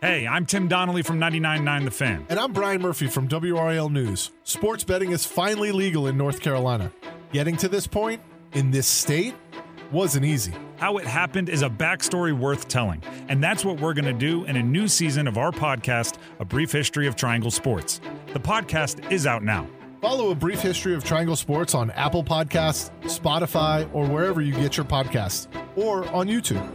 Hey, I'm Tim Donnelly from 99.9 The Fan. And I'm Brian Murphy from WRAL News. Sports betting is finally legal in North Carolina. Getting to this point in this state wasn't easy. How it happened is a backstory worth telling, and that's what we're going to do in a new season of our podcast, A Brief History of Triangle Sports. The podcast is out now. Follow A Brief History of Triangle Sports on Apple Podcasts, Spotify, or wherever you get your podcasts, or on YouTube.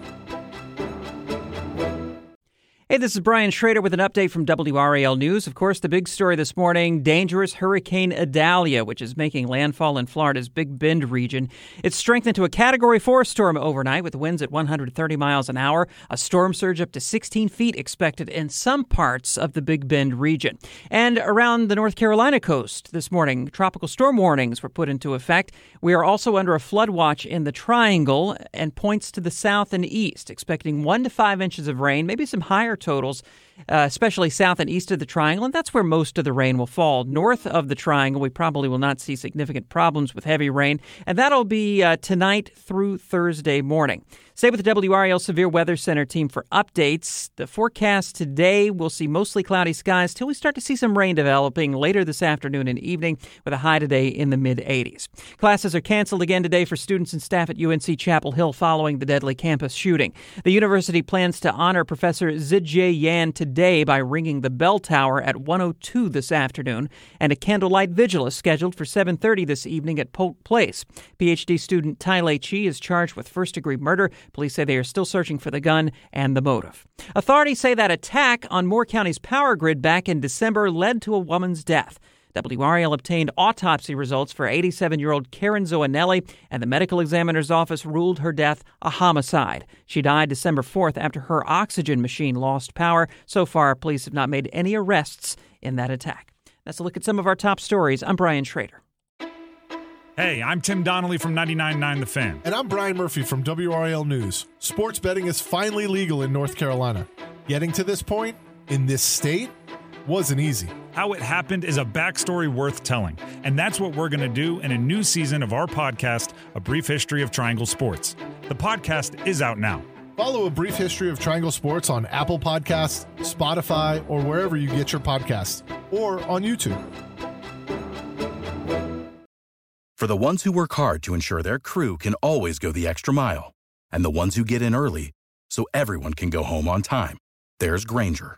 Hey, this is Brian Schrader with an update from WRAL News. Of course, the big story this morning dangerous Hurricane Idalia, which is making landfall in Florida's Big Bend region. It's strengthened to a Category 4 storm overnight with winds at 130 miles an hour, a storm surge up to 16 feet expected in some parts of the Big Bend region. And around the North Carolina coast this morning, tropical storm warnings were put into effect. We are also under a flood watch in the Triangle and points to the south and east, expecting 1 to 5 inches of rain, maybe some higher totals, uh, especially south and east of the triangle, and that's where most of the rain will fall. North of the triangle, we probably will not see significant problems with heavy rain, and that'll be uh, tonight through Thursday morning. Stay with the WRAL Severe Weather Center team for updates. The forecast today will see mostly cloudy skies till we start to see some rain developing later this afternoon and evening with a high today in the mid 80s. Classes are canceled again today for students and staff at UNC Chapel Hill following the deadly campus shooting. The university plans to honor Professor Zijie Yan today by ringing the bell tower at 102 this afternoon, and a candlelight vigil is scheduled for 7:30 this evening at Polk Place. PhD student Tailei Qi is charged with first-degree murder. Police say they are still searching for the gun and the motive. Authorities say that attack on Moore County's power grid back in December led to a woman's death. WRAL obtained autopsy results for 87 year old Karen Zoanelli, and the medical examiner's office ruled her death a homicide. She died December 4th after her oxygen machine lost power. So far, police have not made any arrests in that attack. That's a look at some of our top stories. I'm Brian Schrader. Hey, I'm Tim Donnelly from 99.9 The Fan. And I'm Brian Murphy from WRAL News. Sports betting is finally legal in North Carolina. Getting to this point in this state wasn't easy. How it happened is a backstory worth telling, and that's what we're going to do in a new season of our podcast, A Brief History of Triangle Sports. The podcast is out now. Follow A Brief History of Triangle Sports on Apple Podcasts, Spotify, or wherever you get your podcasts, or on YouTube. For the ones who work hard to ensure their crew can always go the extra mile, and the ones who get in early so everyone can go home on time, there's Grainger,